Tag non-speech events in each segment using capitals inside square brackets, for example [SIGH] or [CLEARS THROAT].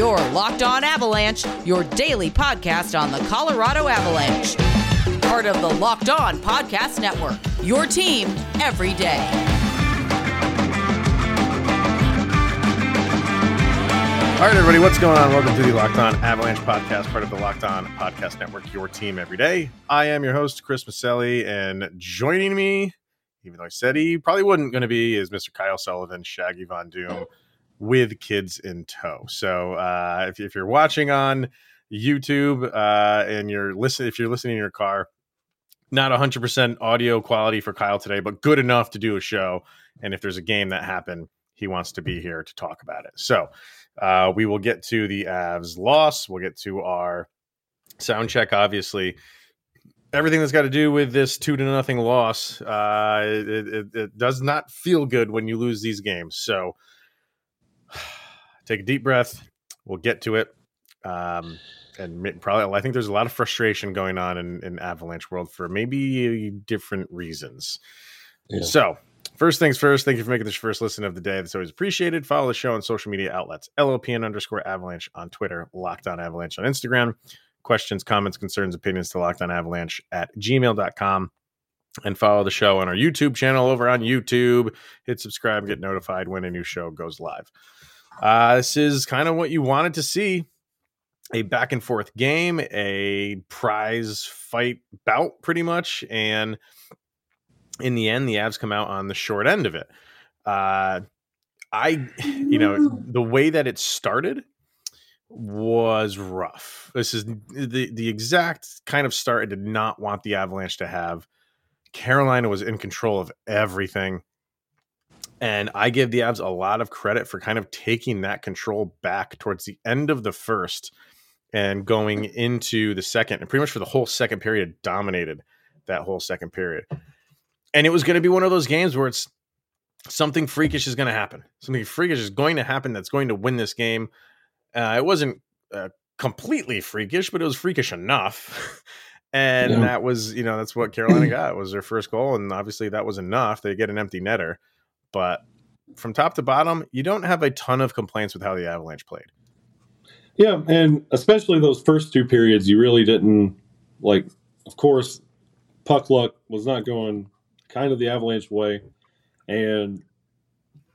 Your Locked On Avalanche, your daily podcast on the Colorado Avalanche. Part of the Locked On Podcast Network. Your team every day. All right, everybody, what's going on? Welcome to the Locked On Avalanche podcast, part of the Locked On Podcast Network, your team every day. I am your host, Chris Maselli, and joining me, even though I said he probably wasn't going to be, is Mr. Kyle Sullivan, Shaggy Von Doom, with kids in tow. So uh, if, if you're watching on YouTube uh, and you're listening, if you're listening in your car, not 100% audio quality for Kyle today, but good enough to do a show. And if there's a game that happened, he wants to be here to talk about it. So uh, we will get to the Avs loss. We'll get to our sound check, obviously. Everything that's got to do with this two to nothing loss, uh, it, it, it does not feel good when you lose these games. So [SIGHS] take a deep breath. We'll get to it. Um, and probably, I think there's a lot of frustration going on in, in Avalanche world for maybe different reasons. Yeah. So, first things first, thank you for making this first listen of the day. That's always appreciated. Follow the show on social media outlets LOPN underscore avalanche on Twitter, Locked On Avalanche on Instagram. Questions, comments, concerns, opinions to Locked On Avalanche at gmail.com. And follow the show on our YouTube channel over on YouTube. Hit subscribe, get notified when a new show goes live. Uh, this is kind of what you wanted to see a back and forth game, a prize fight bout, pretty much. And in the end, the Avs come out on the short end of it. Uh, I, you know, the way that it started was rough. This is the the exact kind of start I did not want the Avalanche to have. Carolina was in control of everything. And I give the Avs a lot of credit for kind of taking that control back towards the end of the first and going into the second, and pretty much for the whole second period, dominated that whole second period. And it was going to be one of those games where it's something freakish is going to happen. Something freakish is going to happen that's going to win this game. Uh, it wasn't uh, completely freakish, but it was freakish enough. [LAUGHS] and yeah. that was, you know, that's what Carolina [CLEARS THROAT] got was their first goal, and obviously that was enough. They get an empty netter. But from top to bottom, you don't have a ton of complaints with how the Avalanche played. Yeah, and especially those first two periods, you really didn't like. Of course, puck luck was not going kind of the Avalanche way, and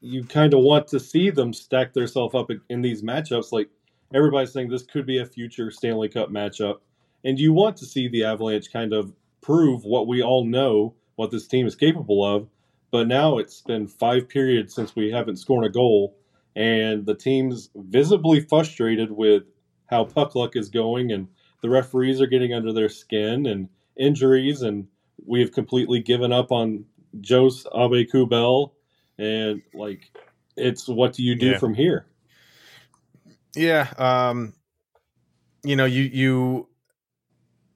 you kind of want to see them stack themselves up in these matchups. Like everybody's saying, this could be a future Stanley Cup matchup, and you want to see the Avalanche kind of prove what we all know what this team is capable of but now it's been five periods since we haven't scored a goal, and the team's visibly frustrated with how puck luck is going, and the referees are getting under their skin, and injuries, and we have completely given up on Jos Aube-Kubel, and like, it's what do you do yeah. from here? Yeah, um, you know, you you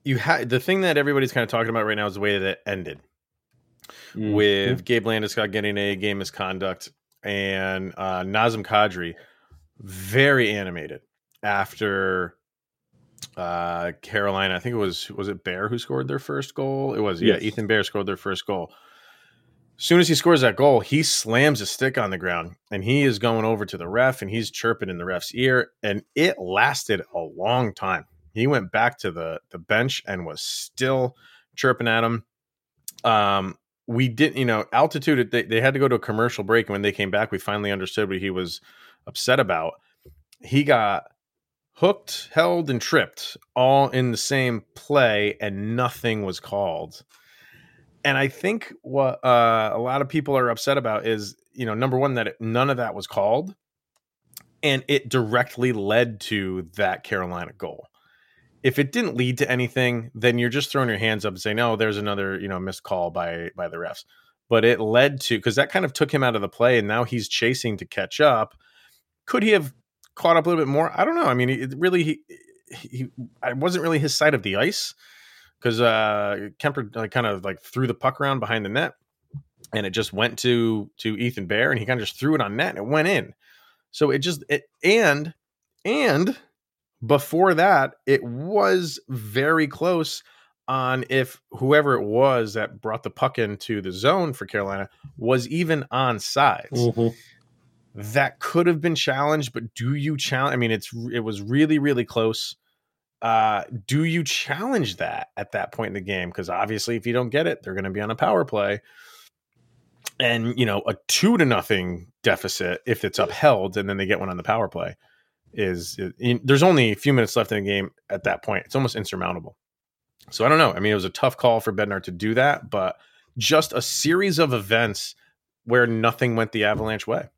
you had the thing that everybody's kind of talking about right now is the way that it ended mm-hmm. with Gabe Landeskog getting a game misconduct and uh, Nazem Kadri very animated after uh, Carolina. I think it was was it Bear who scored their first goal. It was yes. yeah, Ethan Bear scored their first goal. As soon as he scores that goal, he slams a stick on the ground and he is going over to the ref and he's chirping in the ref's ear. And it lasted a long time. He went back to the the bench and was still chirping at him. Um, we didn't, you know, altitude. They, they had to go to a commercial break, and when they came back, we finally understood what he was upset about. He got hooked, held, and tripped all in the same play, and nothing was called. And I think what uh, a lot of people are upset about is, you know, number one, that none of that was called, and it directly led to that Carolina goal if it didn't lead to anything, then you're just throwing your hands up and saying, "No, there's another you know missed call by by the refs." But it led to because that kind of took him out of the play, and now he's chasing to catch up. Could he have caught up a little bit more? I don't know. I mean, it really he, he I wasn't really his side of the ice because uh, Kuemper like, kind of like threw the puck around behind the net, and it just went to to Ethan Bear, and he kind of just threw it on net, and it went in. So it just it and and before that, it was very close on if whoever it was that brought the puck into the zone for Carolina was even on sides. Mm-hmm. that could have been challenged, but do you challenge? I mean, it's it was really really close. Uh, do you challenge that at that point in the game? Because obviously, if you don't get it, they're going to be on a power play, and you know a two to nothing deficit if it's upheld, and then they get one on the power play. Is, is there's only a few minutes left in the game at that point? It's almost insurmountable. So I don't know. I mean, it was a tough call for Bednar to do that, but just a series of events where nothing went the Avalanche way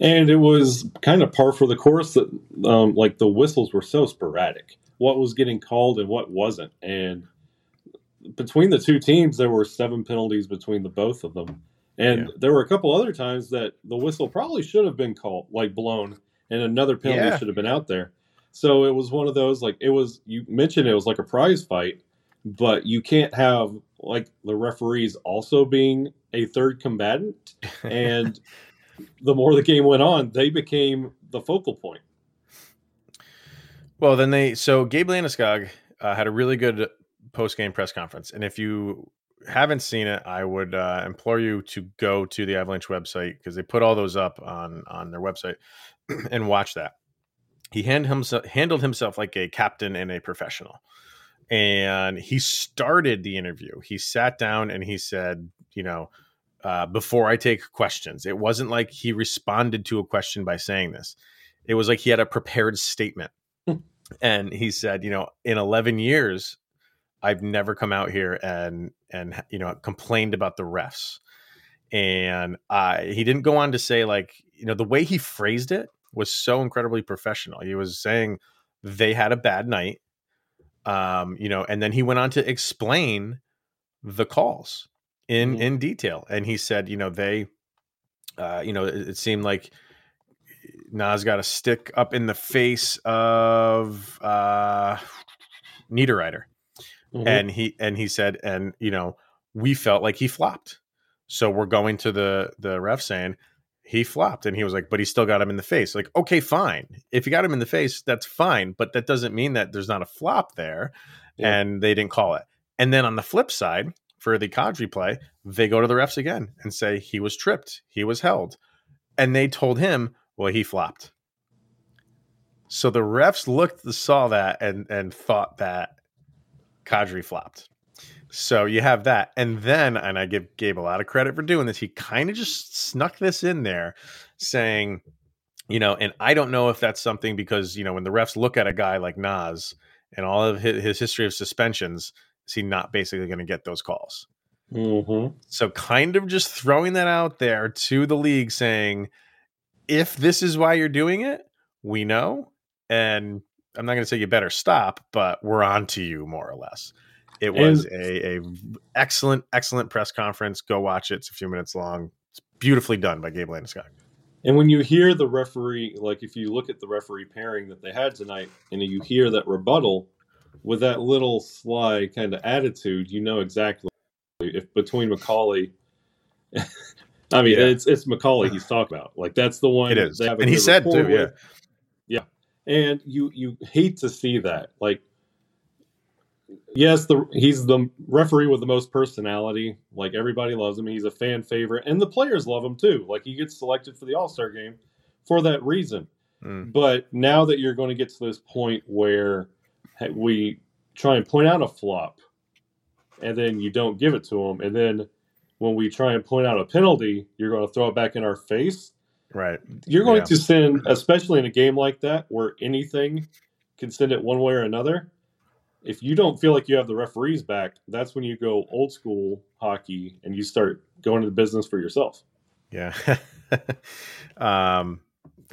and it was kind of par for the course that um, like the whistles were so sporadic what was getting called and what wasn't and between the two teams there were seven penalties between the both of them and yeah. there were a couple other times that the whistle probably should have been called like blown and another penalty yeah. should have been out there so it was one of those like it was you mentioned it was like a prize fight but you can't have like the referees also being a third combatant and [LAUGHS] the more the game went on, they became the focal point. Well, then they so Gabe Landeskog uh, had a really good post game press conference, and if you haven't seen it, I would uh, implore you to go to the Avalanche website because they put all those up on on their website [CLEARS THROAT] and watch that. He hand himself, handled himself like a captain and a professional, and he started the interview. He sat down and he said, "You know." uh, before I take questions. It wasn't like he responded to a question by saying this. It was like he had a prepared statement. [LAUGHS] And he said, you know, in 11 years, I've never come out here and and you know complained about the refs. And I he didn't go on to say like, you know, the way he phrased it was so incredibly professional. He was saying they had a bad night. Um, you know, and then he went on to explain the calls in mm-hmm. in detail and he said you know they uh you know it, it seemed like Nas got a stick up in the face of uh Niederreiter. Mm-hmm. And he and he said, and you know, we felt like he flopped. So we're going to the the ref saying he flopped. And he was like, but he still got him in the face. Like, okay, fine. If you got him in the face, that's fine. But that doesn't mean that there's not a flop there. Yeah. And they didn't call it. And then on the flip side, for the Kadri play, they go to the refs again and say he was tripped, he was held. And they told him, well, he flopped. So the refs looked, saw that, and and thought that Kadri flopped. So you have that, and then, and I give Gabe a lot of credit for doing this. He kind of just snuck this in there, saying, you know, and I don't know if that's something because you know when the refs look at a guy like Nas and all of his, his history of suspensions, is he not basically going to get those calls? Mm-hmm. So, kind of just throwing that out there to the league saying, if this is why you're doing it, we know. And I'm not going to say you better stop, but we're on to you more or less. It was and, a, a excellent, excellent press conference. Go watch it. It's a few minutes long. It's beautifully done by Gabe Landeskog. And when you hear the referee, like if you look at the referee pairing that they had tonight, and you hear that rebuttal, with that little sly kind of attitude, you know exactly if between McCauley. [LAUGHS] I mean, yeah. it's it's McCauley he's talking about. Like that's the one. It is, and he said too, yeah, yeah. And you you hate to see that. Like, yes, the he's the referee with the most personality. Like everybody loves him. He's a fan favorite, and the players love him too. Like he gets selected for the All Star game for that reason. Mm. But now that you're going to get to this point where we try and point out a flop and then you don't give it to them and then when we try and point out a penalty you're going to throw it back in our face right you're going yeah. to send especially in a game like that where anything can send it one way or another if you don't feel like you have the referees back that's when you go old school hockey and you start going to the business for yourself yeah [LAUGHS] um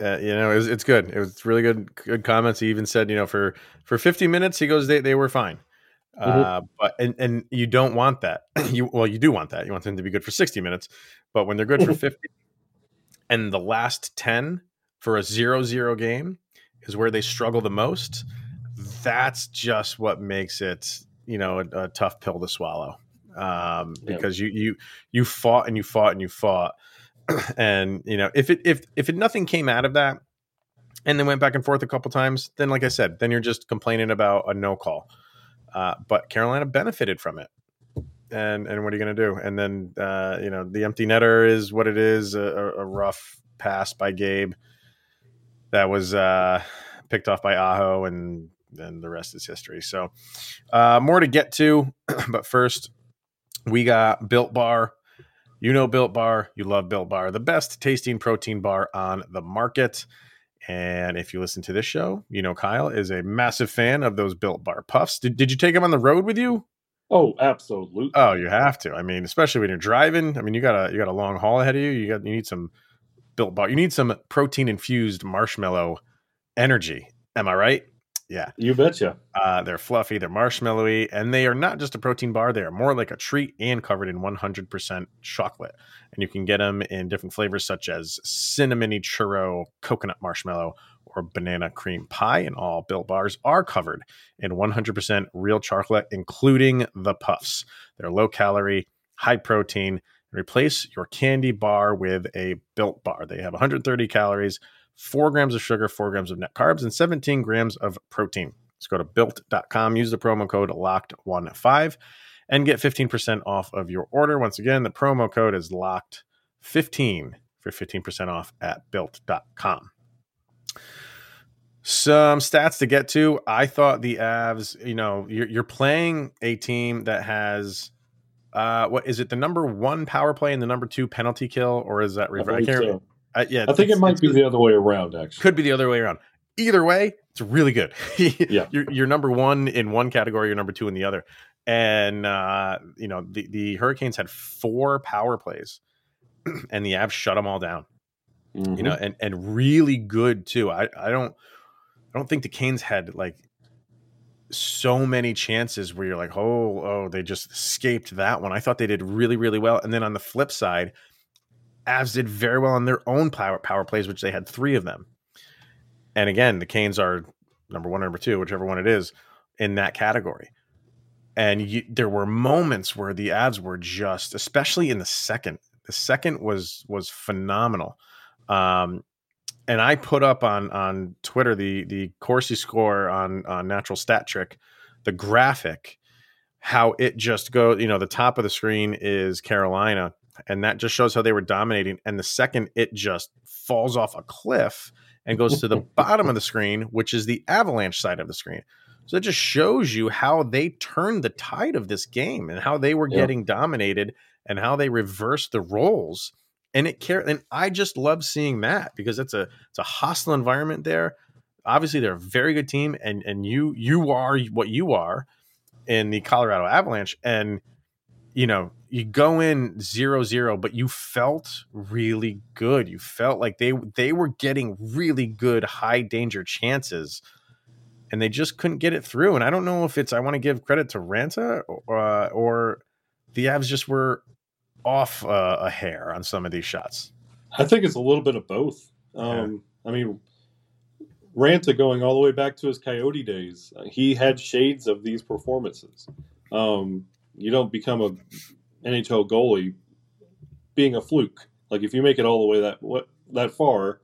uh, you know, it was, it's good. It was really good, good comments. He even said, you know, for for 50 minutes, he goes, they they were fine. Mm-hmm. Uh, but and and you don't want that. [CLEARS THROAT] you well, you do want that. You want them to be good for 60 minutes, but when they're good for mm-hmm. 50, and the last 10 for a zero-zero game is where they struggle the most. That's just what makes it, you know, a, a tough pill to swallow. Um, because yeah. you you you fought and you fought and you fought [CLEARS THROAT] and you know if it if if it, nothing came out of that and then went back and forth a couple times then like i said then you're just complaining about a no call uh, but carolina benefited from it and and what are you going to do and then uh, you know the empty netter is what it is a, a rough pass by Gabe that was uh, picked off by Aho, and then the rest is history. So, uh, more to get to, [CLEARS THROAT] but first, we got Built Bar. You know Built Bar, you love Built Bar, the best tasting protein bar on the market. And if you listen to this show, you know Kyle is a massive fan of those Built Bar puffs. Did, did you take them on the road with you? Oh, absolutely. Oh, you have to. I mean, especially when you're driving. I mean, you got a you got a long haul ahead of you. You got you need some built bar. You need some protein infused marshmallow energy. Am I right? Yeah. You betcha. Uh, they're fluffy, they're marshmallowy, and they are not just a protein bar. They are more like a treat and covered in 100% chocolate. And you can get them in different flavors such as cinnamony churro, coconut marshmallow, or banana cream pie. And all built bars are covered in 100% real chocolate, including the puffs. They're low calorie, high protein. Replace your candy bar with a built bar. They have 130 calories, four grams of sugar, four grams of net carbs, and 17 grams of protein. Let's go to built.com, use the promo code LOCKED15 and get 15% off of your order. Once again, the promo code is LOCKED15 for 15% off at built.com. Some stats to get to. I thought the Avs, you know, you're, you're playing a team that has uh, what is it? The number one power play and the number two penalty kill, or is that reverse? I, so. Uh, yeah, I think it might be the other way around. Actually, could be the other way around. Either way, it's really good. [LAUGHS] yeah, you're, you're number one in one category, you're number two in the other, and uh, you know the the Hurricanes had four power plays, [CLEARS THROAT] and the Avs shut them all down. Mm-hmm. You know, and and really good too. I I don't I don't think the Canes had like so many chances where you're like, oh, oh, they just escaped that one. I thought they did really, really well. And then on the flip side, Avs did very well on their own power power plays, which they had three of them. And again, the Canes are number one, number two, whichever one it is, in that category. And you, there were moments where the Avs were just, especially in the second. The second was was phenomenal. Um, and I put up on on Twitter the the Corsi score on on Natural Stat Trick, the graphic, how it just goes. You know, the top of the screen is Carolina, and that just shows how they were dominating. And the second it just falls off a cliff and goes to the [LAUGHS] bottom of the screen, which is the Avalanche side of the screen. So it just shows you how they turned the tide of this game and how they were yeah. getting dominated and how they reversed the roles and it care and I just love seeing that because it's a it's a hostile environment there. Obviously, they're a very good team, and and you you are what you are in the Colorado Avalanche, and you know you go in zero zero, but you felt really good. You felt like they they were getting really good high danger chances, and they just couldn't get it through. And I don't know if it's I want to give credit to Raanta or, uh, or the Avs just were off uh, a hair on some of these shots? I think it's a little bit of both. Um, yeah. I mean, Raanta going all the way back to his Coyote days, uh, he had shades of these performances. Um, you don't become a NHL goalie being a fluke. Like if you make it all the way that what that far,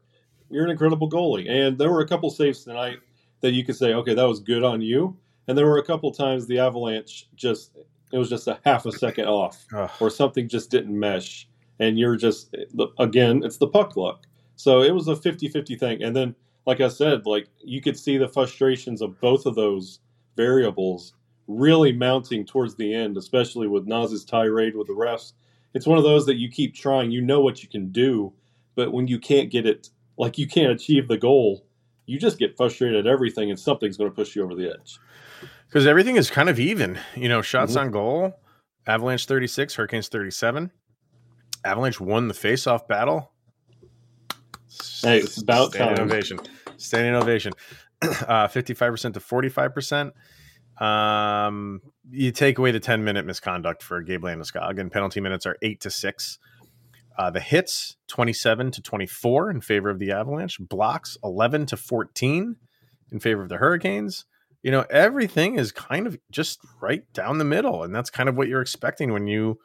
you're an incredible goalie. And there were a couple saves tonight that you could say, okay, that was good on you. And there were a couple times the Avalanche just it was just a half a second off Ugh. or something just didn't mesh and you're just again it's the puck luck so it was a 50-50 thing and then like i said like you could see the frustrations of both of those variables really mounting towards the end especially with naz's tirade with the refs it's one of those that you keep trying you know what you can do but when you can't get it like you can't achieve the goal you just get frustrated at everything and something's going to push you over the edge because everything is kind of even. You know, shots mm-hmm. on goal, Avalanche 36, Hurricanes 37. Avalanche won the face-off battle. Hey, it's about Standing time. ovation. Standing ovation. [CLEARS THROAT] Uh, 55% to 45%. Um, you take away the 10 minute misconduct for Gabe Landeskog, and penalty minutes are 8 to 6. Uh, the hits 27 to 24 in favor of the Avalanche, blocks 11 to 14 in favor of the Hurricanes you know, everything is kind of just right down the middle. And that's kind of what you're expecting when you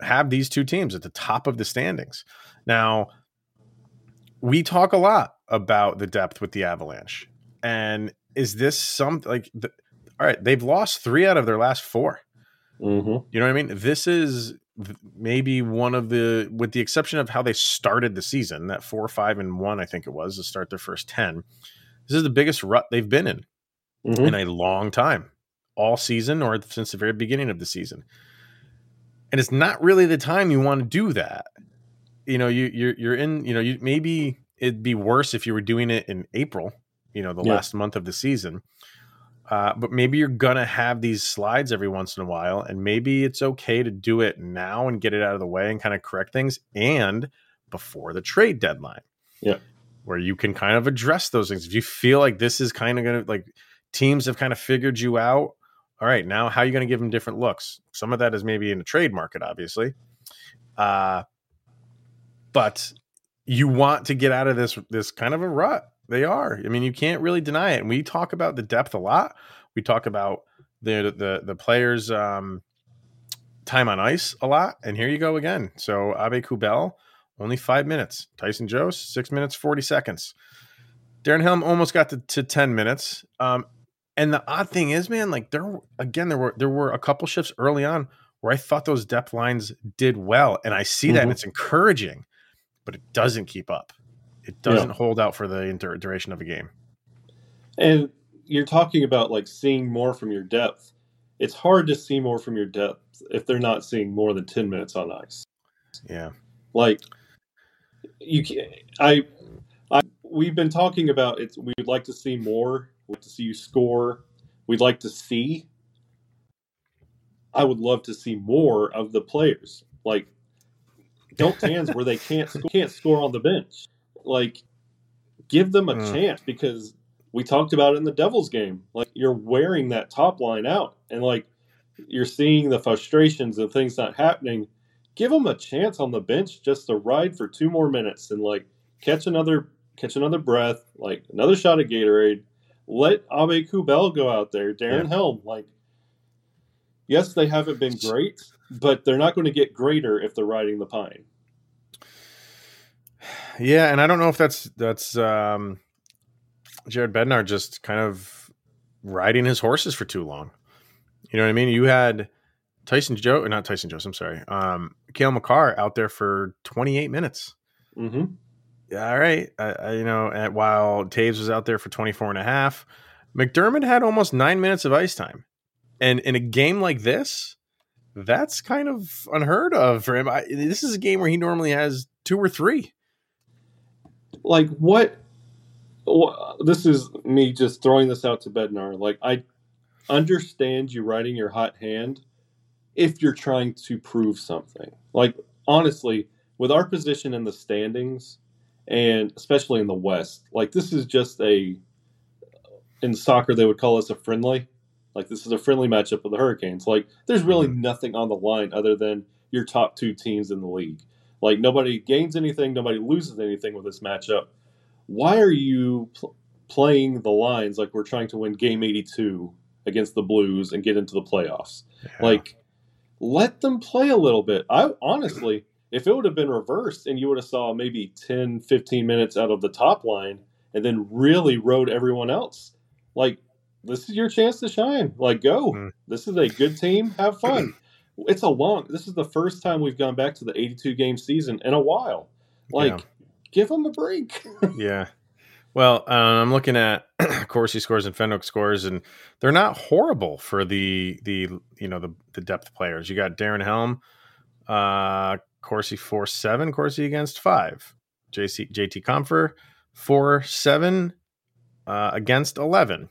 have these two teams at the top of the standings. Now, we talk a lot about the depth with the Avalanche. And is this something like, the, all right, they've lost three out of their last 4 mm-hmm. You know what I mean? This is maybe one of the, with the exception of how they started the season, that four, five, and one, I think it was to start their first 10. This is the biggest rut they've been in mm-hmm. in a long time, all season or since the very beginning of the season. And it's not really the time you want to do that. You know, you you're you're in, you know, you maybe it'd be worse if you were doing it in April, you know, the yeah. last month of the season. Uh, but maybe you're gonna have these slides every once in a while, and maybe it's okay to do it now and get it out of the way and kind of correct things, and before the trade deadline. Yeah, where you can kind of address those things. If you feel like this is kind of gonna like teams have kind of figured you out, all right, now how are you gonna give them different looks? Some of that is maybe in the trade market, obviously. Uh, but you want to get out of this this kind of a rut they are. I mean, you can't really deny it. And we talk about the depth a lot. We talk about the the the players' um, time on ice a lot. And here you go again. So Aube-Kubel, only five minutes. Tyson Jost, six minutes, 40 seconds. Darren Helm almost got to, to 10 minutes. Um, and the odd thing is, man, like there again, there were there were a couple shifts early on where I thought those depth lines did well. And I see mm-hmm. that and it's encouraging, but it doesn't keep up it doesn't yeah. hold out for the inter- duration of a game. And you're talking about like seeing more from your depth. It's hard to see more from your depth if they're not seeing more than 10 minutes on ice. Yeah. Like you can I I we've been talking about it's we'd like to see more, we'd like to see you score. We'd like to see I would love to see more of the players. Like don't [LAUGHS] hands where they can't can't score on the bench like give them a mm. chance because we talked about it in the Devils game. Like you're wearing that top line out and like you're seeing the frustrations of things not happening. Give them a chance on the bench just to ride for two more minutes and like catch another catch another breath, like another shot of Gatorade. Let Aube-Kubel go out there, Darren yeah. Helm. Like, yes, they haven't been great, but they're not going to get greater if they're riding the pine. Yeah, and I don't know if that's that's um, Jared Bednar just kind of riding his horses for too long. You know what I mean? You had Tyson Joe, not Tyson Joe. I'm sorry, um, Cale Makar out there for 28 minutes. Mm-hmm. Yeah, all right. I, I, you know, at, while Toews was out there for 24 and a half, MacDermid had almost nine minutes of ice time. And in a game like this, that's kind of unheard of for him. I, this is a game where he normally has two or three like what, what this is me just throwing this out to Bednar. Like I understand you writing your hot hand if you're trying to prove something. Like honestly, with our position in the standings and especially in the West, like this is just a in soccer they would call us a friendly. Like this is a friendly matchup with the Hurricanes. Like there's really mm-hmm. nothing on the line other than your top two teams in the league. Like nobody gains anything, nobody loses anything with this matchup. Why are you pl- playing the lines like we're trying to win game 82 against the Blues and get into the playoffs? Yeah. Like let them play a little bit. I honestly, if it would have been reversed and you would have saw maybe 10, 15 minutes out of the top line and then really rode everyone else, like this is your chance to shine. Like go. Mm. This is a good team. Have fun it's a long. This is the first time we've gone back to the 82 game season in a while. Like, yeah. give them a break. [LAUGHS] yeah. Well, uh, I'm looking at [CLEARS THROAT] Corsi scores and Fenwick scores, and they're not horrible for the the you know the the depth players. You got Darren Helm, uh, Corsi four seven, Corsi against five, JC JT Compher four seven uh, against eleven.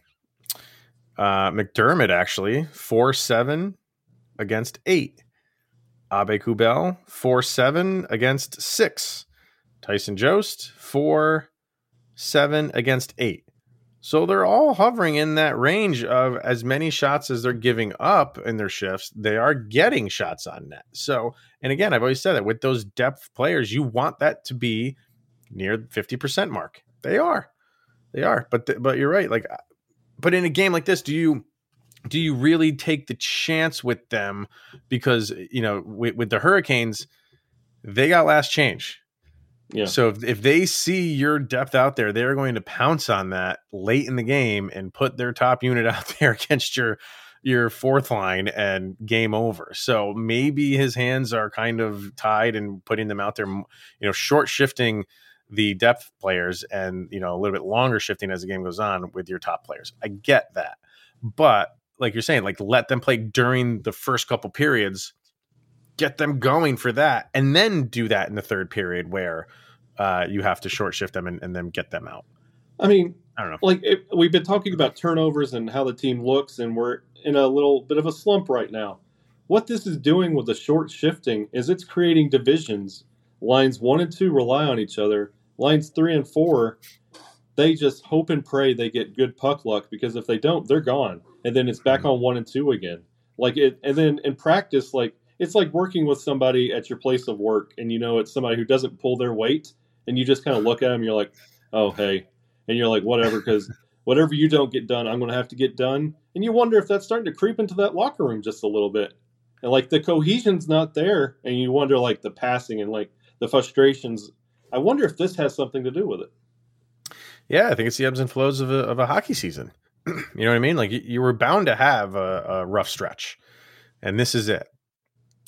Uh, MacDermid actually four seven against eight. Aube-Kubel, 4 7 against six. Tyson Jost, 4 7 against eight. So they're all hovering in that range of as many shots as they're giving up in their shifts, they are getting shots on net. So, and again, I've always said that with those depth players, you want that to be near 50% mark. They are. They are. But th- but you're right. Like uh, but in a game like this, do you do you really take the chance with them because you know with, with the hurricanes they got last change yeah. So if, if they see your depth out there, they're going to pounce on that late in the game and put their top unit [LAUGHS] out there against your your fourth line and game over. So maybe his hands are kind of tied and putting them out there, you know, short shifting the depth players and you know a little bit longer shifting as the game goes on with your top players. I get that, but like you're saying, like let them play during the first couple periods, get them going for that, and then do that in the third period where uh, you have to short shift them and, and then get them out. I mean, I don't know. Like it, we've been talking about turnovers and how the team looks, and we're in a little bit of a slump right now. What this is doing with the short shifting is it's creating divisions. Lines one and two rely on each other. Lines three and four, they just hope and pray they get good puck luck because if they don't, they're gone. And then it's back Mm-hmm. on one and two again. Like it, and then in practice, like it's like working with somebody at your place of work, and you know it's somebody who doesn't pull their weight, and you just kind of look at them, you're like, oh hey, and you're like whatever, because whatever you don't get done, I'm going to have to get done, and you wonder if that's starting to creep into that locker room just a little bit, and like the cohesion's not there, and you wonder like the passing and like the frustrations. I wonder if this has something to do with it. Yeah, I think it's the ebbs and flows of a, of a hockey season. [CLEARS THROAT] you know what I mean? Like you, you were bound to have a, a rough stretch, and this is it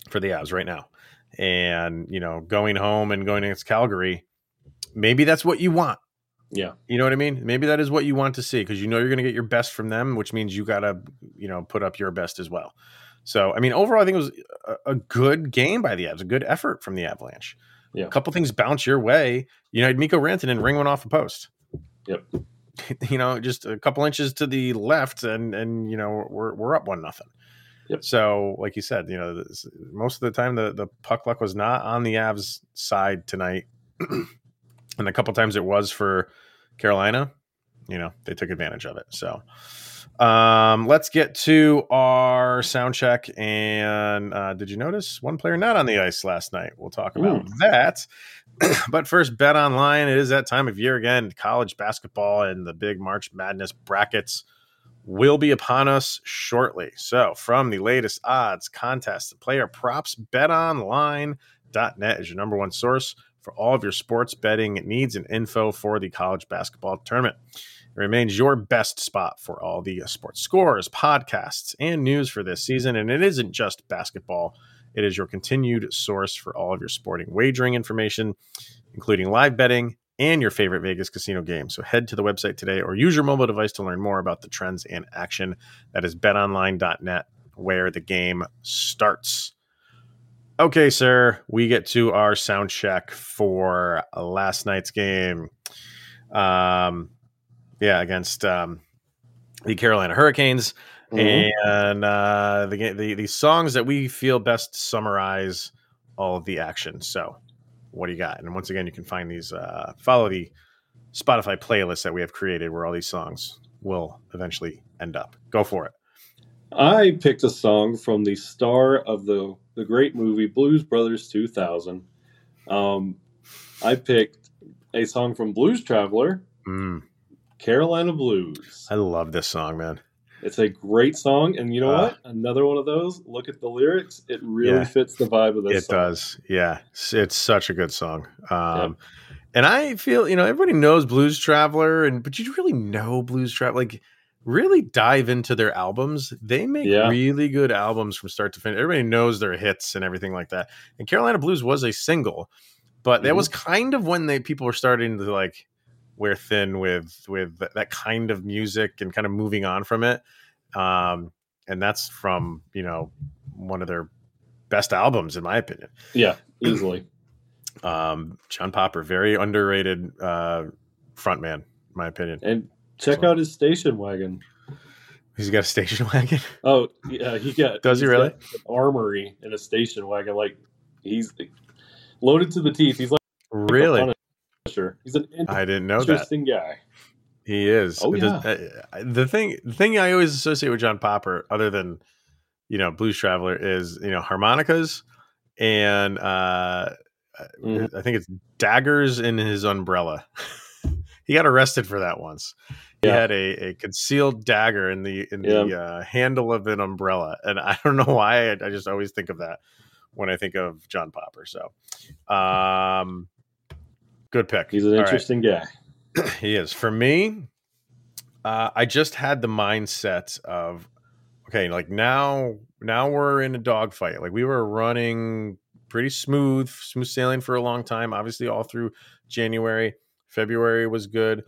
for the Avs right now. And you know, going home and going against Calgary, maybe that's what you want. Yeah, You know what I mean? Maybe that is what you want to see because you know you're going to get your best from them, which means you got to, you know, put up your best as well. So, I mean, overall, I think it was a, a good game by the Avs, a good effort from the Avalanche. Yeah. A couple things bounce your way. You know, Mikko Rantanen ring one off a post. Yep. [LAUGHS] you know, just a couple inches to the left, and and you know we're we're up one nothing. Yep. So, like you said, you know, this, most of the time the the puck luck was not on the Avs side tonight, [CLEARS THROAT] and a couple times it was for Carolina. You know, they took advantage of it. So, um, let's get to our sound check. And uh, did you notice one player not on the ice last night? We'll talk about that. [CLEARS THROAT] but first, bet online. It is that time of year again. College basketball and the big March Madness brackets will be upon us shortly. So, from the latest odds, contests, and player props, betonline.net is your number one source for all of your sports betting needs and info for the college basketball tournament. It remains your best spot for all the sports scores, podcasts, and news for this season. And it isn't just basketball, it is your continued source for all of your sporting wagering information, including live betting and your favorite Vegas casino games. So head to the website today or use your mobile device to learn more about the trends and action. That is betonline.net, where the game starts. Okay, sir, we get to our sound check for last night's game. Um, yeah, against um, the Carolina Hurricanes, Mhm. and uh, the, the the songs that we feel best summarize all of the action. So, what do you got? And once again, you can find these. Uh, follow the Spotify playlist that we have created, where all these songs will eventually end up. Go for it. I picked a song from the star of the the great movie Blues Brothers 2000. Um, I picked a song from Blues Traveler, Mm, Carolina Blues. I love this song, man. It's a great song, and you know Uh, what? Another one of those. Look at the lyrics; it really Yeah. fits the vibe of this. It song. does. Yeah. It's, it's such a good song. Um, And I feel, you know, everybody knows Blues Traveler, and but you really know Blues Traveler. Like, really dive into their albums. They make Yeah. really good albums from start to finish. Everybody knows their hits and everything like that. And Carolina Blues was a single, but that Mhm. was kind of when they people were starting to like wear thin with with that kind of music and kind of moving on from it. Um, and that's from you know one of their best albums, in my opinion. Yeah, easily. [CLEARS THROAT] Um, John Popper, very underrated uh, frontman, in my opinion. and check So- out his station wagon. He's got a station [LAUGHS] wagon. Oh, yeah, he got. [LAUGHS] Does he really? an armory in a station wagon, like he's loaded to the teeth. He's like really? Punisher. He's an I didn't know that. interesting guy. He is. Oh, The- uh, the thing, the thing I always associate with John Popper, other than you know Blues Traveler, is you know harmonicas and uh, Mhm. I think it's daggers in his umbrella. [LAUGHS] he got arrested for that once. He Yeah. had a, a concealed dagger in the in the uh, handle of an umbrella, and I don't know why. I, I just always think of that when I think of John Popper. So, um, good pick. He's an All right. interesting guy. [CLEARS THROAT] he is for me uh, i just had the mindset of okay, like now now we're in a dogfight. Like we were running pretty smooth, smooth sailing for a long time. Obviously, all through January, February was good.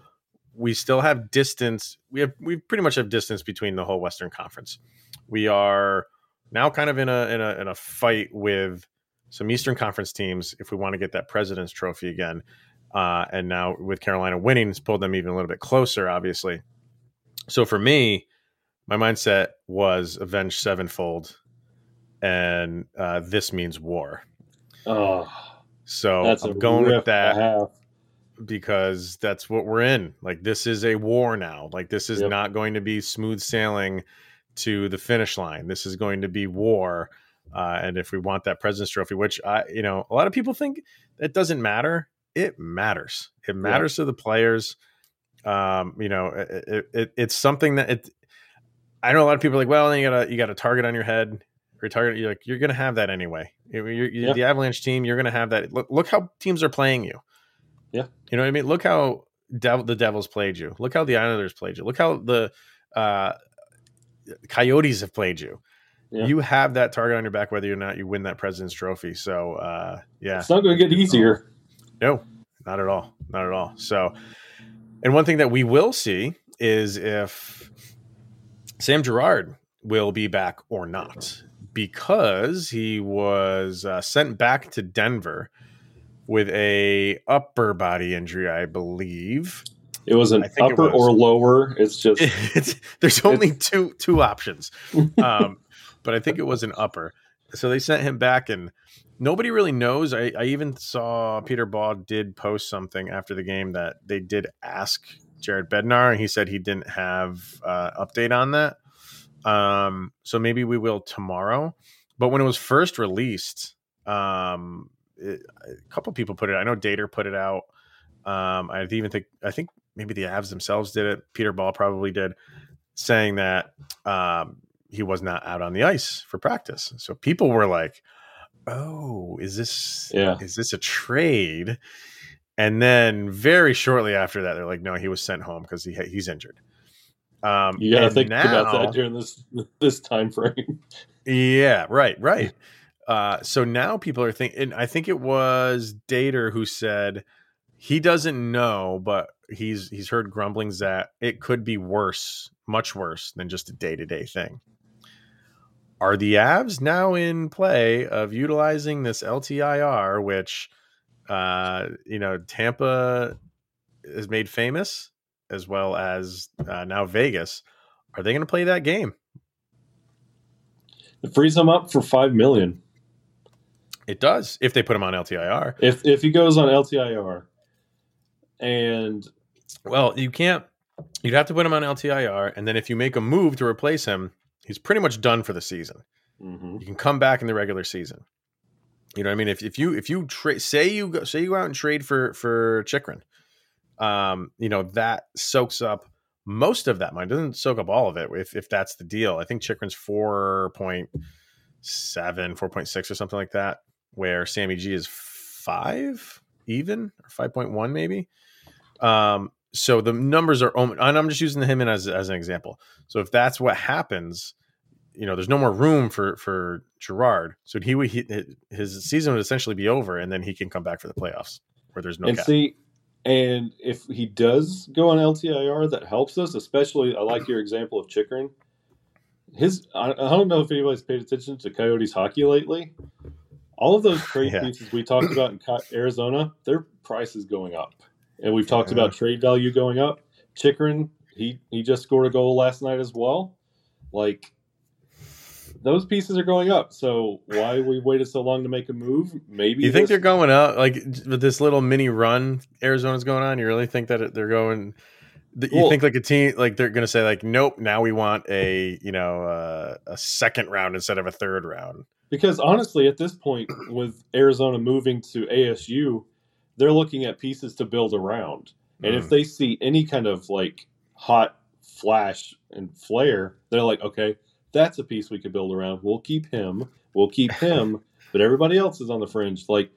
We still have distance. We have we pretty much have distance between the whole Western Conference. We are now kind of in a in a in a fight with some Eastern Conference teams if we want to get that President's Trophy again. Uh, and now with Carolina winning, it's pulled them even a little bit closer, obviously. So for me, my mindset was Avenged Sevenfold, and uh, this means war. Oh, so I'm going with that because that's what we're in. Like this is a war now. Like this is yep. not going to be smooth sailing to the finish line. This is going to be war. Uh, and if we want that President's Trophy, which I, you know, a lot of people think it doesn't matter, it matters. It matters yeah. to the players. Um, you know, it, it, it's something that it. I know a lot of people are like, well, you got a you got a target on your head, or target. You're like, you're gonna have that anyway. You're, you're, yeah. The Avalanche team, you're gonna have that. Look, look how teams are playing you. Yeah, you know what I mean. Look how the Devils played you. Look how the Islanders played you. Look how the uh, Coyotes have played you. Yeah. You have that target on your back whether or not you win that President's Trophy. So, uh, yeah, it's not going to get easier. No, not at all. Not at all. So, and one thing that we will see is if Sam Girard will be back or not, because he was uh, sent back to Denver with a upper body injury, I believe. It was an upper was. or lower. It's just [LAUGHS] it's, there's only it's... two two options, [LAUGHS] um, but I think it was an upper. So they sent him back, and nobody really knows. I, I even saw Peter Baugh did post something after the game that they did ask Jared Bednar, and he said he didn't have uh, update on that. Um, so maybe we will tomorrow. But when it was first released, um, it, a couple people put it. I know Dater put it out. Um, I even think I think maybe the Avs themselves did it. Peter Baugh probably did, saying that um, he was not out on the ice for practice. So people were like, "Oh, is this yeah. is this a trade?" And then very shortly after that, they're like, "No, he was sent home because he he's injured." Um, you got to think now, about that during this [LAUGHS] this time frame. Yeah, right, right. [LAUGHS] Uh, so now people are thinking. I think it was Dater who said he doesn't know, but he's he's heard grumblings that it could be worse, much worse than just a day to day thing. Are the Avs now in play of utilizing this LTIR, which uh, you know Tampa is made famous, as well as uh, now Vegas? Are they going to play that game? It frees them up for five million. It does if they put him on LTIR. If if he goes on LTIR, and well, you can't. You'd have to put him on LTIR, and then if you make a move to replace him, he's pretty much done for the season. Mm-hmm. You can come back in the regular season. You know what I mean? If if you if you trade, say you go, say you go out and trade for for Chychrun, um, you know that soaks up most of that money. It doesn't soak up all of it if if that's the deal. I think Chychrun's four point seven, four point six, or something like that. Where Sammy G is five even or five point one maybe. Um, so the numbers are, and I'm just using him as as an example. So if that's what happens, you know, there's no more room for for Girard. So he would he, his season would essentially be over, and then he can come back for the playoffs where there's no. And cap. see, and if he does go on LTIR, that helps us. Especially, I like your example of Chychrun. His, I, I don't know if anybody's paid attention to Coyotes hockey lately. All of those [LAUGHS] trade yeah. pieces we talked about in Arizona, their price is going up and we've talked yeah. about trade value going up. Chychrun, he he just scored a goal last night as well. Like those pieces are going up. So why we waited so long to make a move? Maybe you think they're going up like with this little mini run Arizona's going on. You really think that they're going? You well, think like a team like they're going to say like, nope, now we want a you know uh, a second round instead of a third round. Because honestly, at this point, with Arizona moving to ASU, they're looking at pieces to build around. And mm. if they see any kind of like hot flash and flare, they're like, okay, that's a piece we could build around. We'll keep him. We'll keep [LAUGHS] him. but everybody else is on the fringe. Like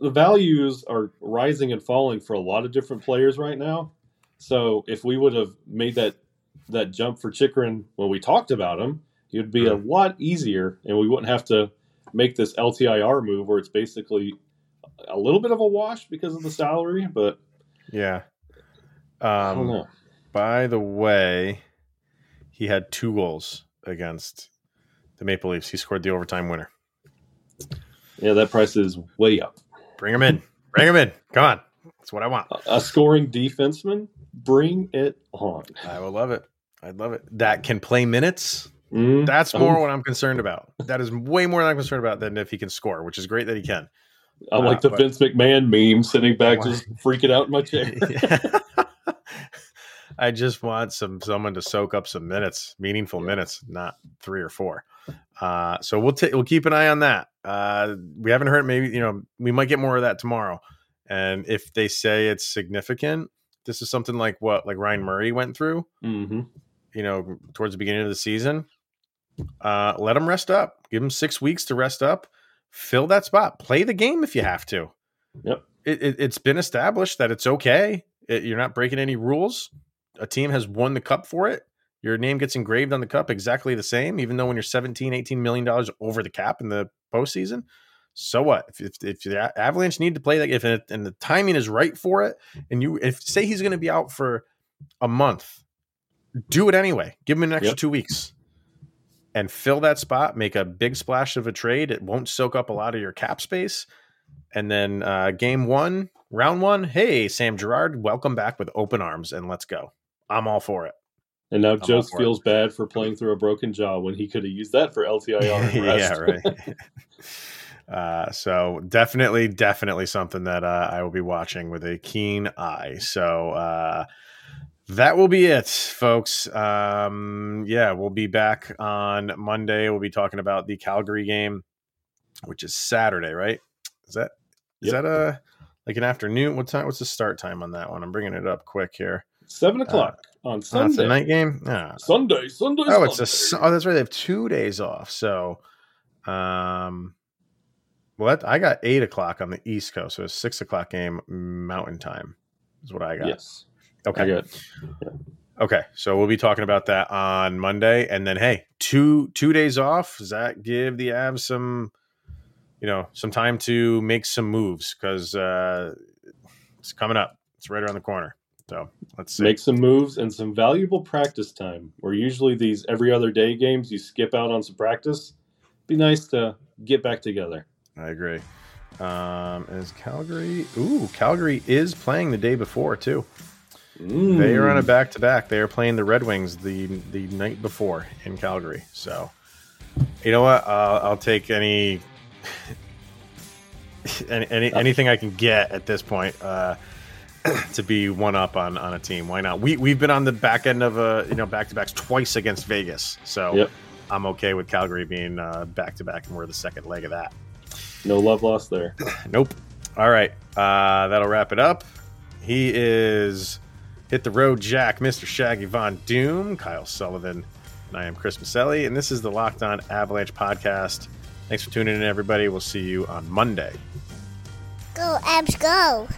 the values are rising and falling for a lot of different players right now. So if we would have made that that jump for Chychrun when we talked about him, it would be a Hmm. lot easier, and we wouldn't have to make this LTIR move where it's basically a little bit of a wash because of the salary. But Yeah. Um, by the way, he had two goals against the Maple Leafs. He scored the overtime winner. Yeah, that price is way up. Bring him in. Bring him in. Come on. That's what I want. A- scoring defenseman, bring it on. I will love it. I'd love it. That can play minutes. Mm, That's Oh. more what I'm concerned about. That is way more than I'm concerned about than if he can score, which is great that he can. I'm like Uh, the but- Vince McMahon meme, sitting back just freaking out in my chair. [LAUGHS] I just want some someone to soak up some minutes, meaningful minutes, not three or four. Uh, so we'll ta- we'll keep an eye on that. Uh, we haven't heard. Maybe you know we might get more of that tomorrow. And if they say it's significant, this is something like what like Ryan Murray went through. hmm You know, towards the beginning of the season. Uh, let him rest up. Give him six weeks to rest up. Fill that spot. Play the game if you have to. Yep. It, it, it's been established that it's okay. It- you're not breaking any rules. A team has won the cup for it. Your name gets engraved on the cup exactly the same, even though when you're 17, 18 million dollars over the cap in the postseason. So what? If, if, if the Avalanche need to play that, if it, and the timing is right for it, and you if say he's going to be out for a month, do it anyway. Give him an extra Yep. two weeks and fill that spot. Make a big splash of a trade. It won't soak up a lot of your cap space. And then uh, game one, round one. Hey, Sam Girard, welcome back with open arms, and let's go. I'm all for it. And now Joe for it. feels bad for playing through a broken jaw when he could have used that for LTIR. [LAUGHS] yeah, right. [LAUGHS] uh, so definitely, definitely something that uh, I will be watching with a keen eye. So uh, that will be it, folks. Um, yeah, we'll be back on Monday. We'll be talking about the Calgary game, which is Saturday, right? Is that is Yep. that a like an afternoon? What time? What's the start time on that one? I'm bringing it up quick here. Seven o'clock on Oh, Sunday. a night game. Ah, Sunday, Sunday. Oh, it's a Sunday. Su- oh, that's right. They have two days off. So, um, well, that, I got eight o'clock on the East Coast, so it's six o'clock game Mountain Time is what I got. Yes, Okay. Got. Okay. So we'll be talking about that on Monday, and then hey, two two days off. Does that give the Avs some, you know, some time to make some moves because uh, it's coming up. It's right around the corner. So let's see. Make some moves and some valuable practice time. Where usually these every other day games, you skip out on some practice. Be nice to get back together. I agree. Um, is Calgary? Ooh, Calgary is playing the day before too. They are on a back to back. They are playing the Red Wings the the night before in Calgary. So, you know what? Uh, I'll take any, [LAUGHS] any, any anything I can get at this point uh, [CLEARS THROAT] to be one up on on a team. Why not? We we've been on the back end of a you know back to backs twice against Vegas. So Yep. I'm okay with Calgary being back to back, and we're the second leg of that. No love lost there. [CLEARS THROAT] Nope. All right. Uh, that'll wrap it up. He is Hit the Road Jack, Mr. Shaggy Von Doom, Kyle Sullivan, and I am Chris Maselli, and this is the Locked On Avalanche podcast. Thanks for tuning in, everybody. We'll see you on Monday. Go, Avs, go.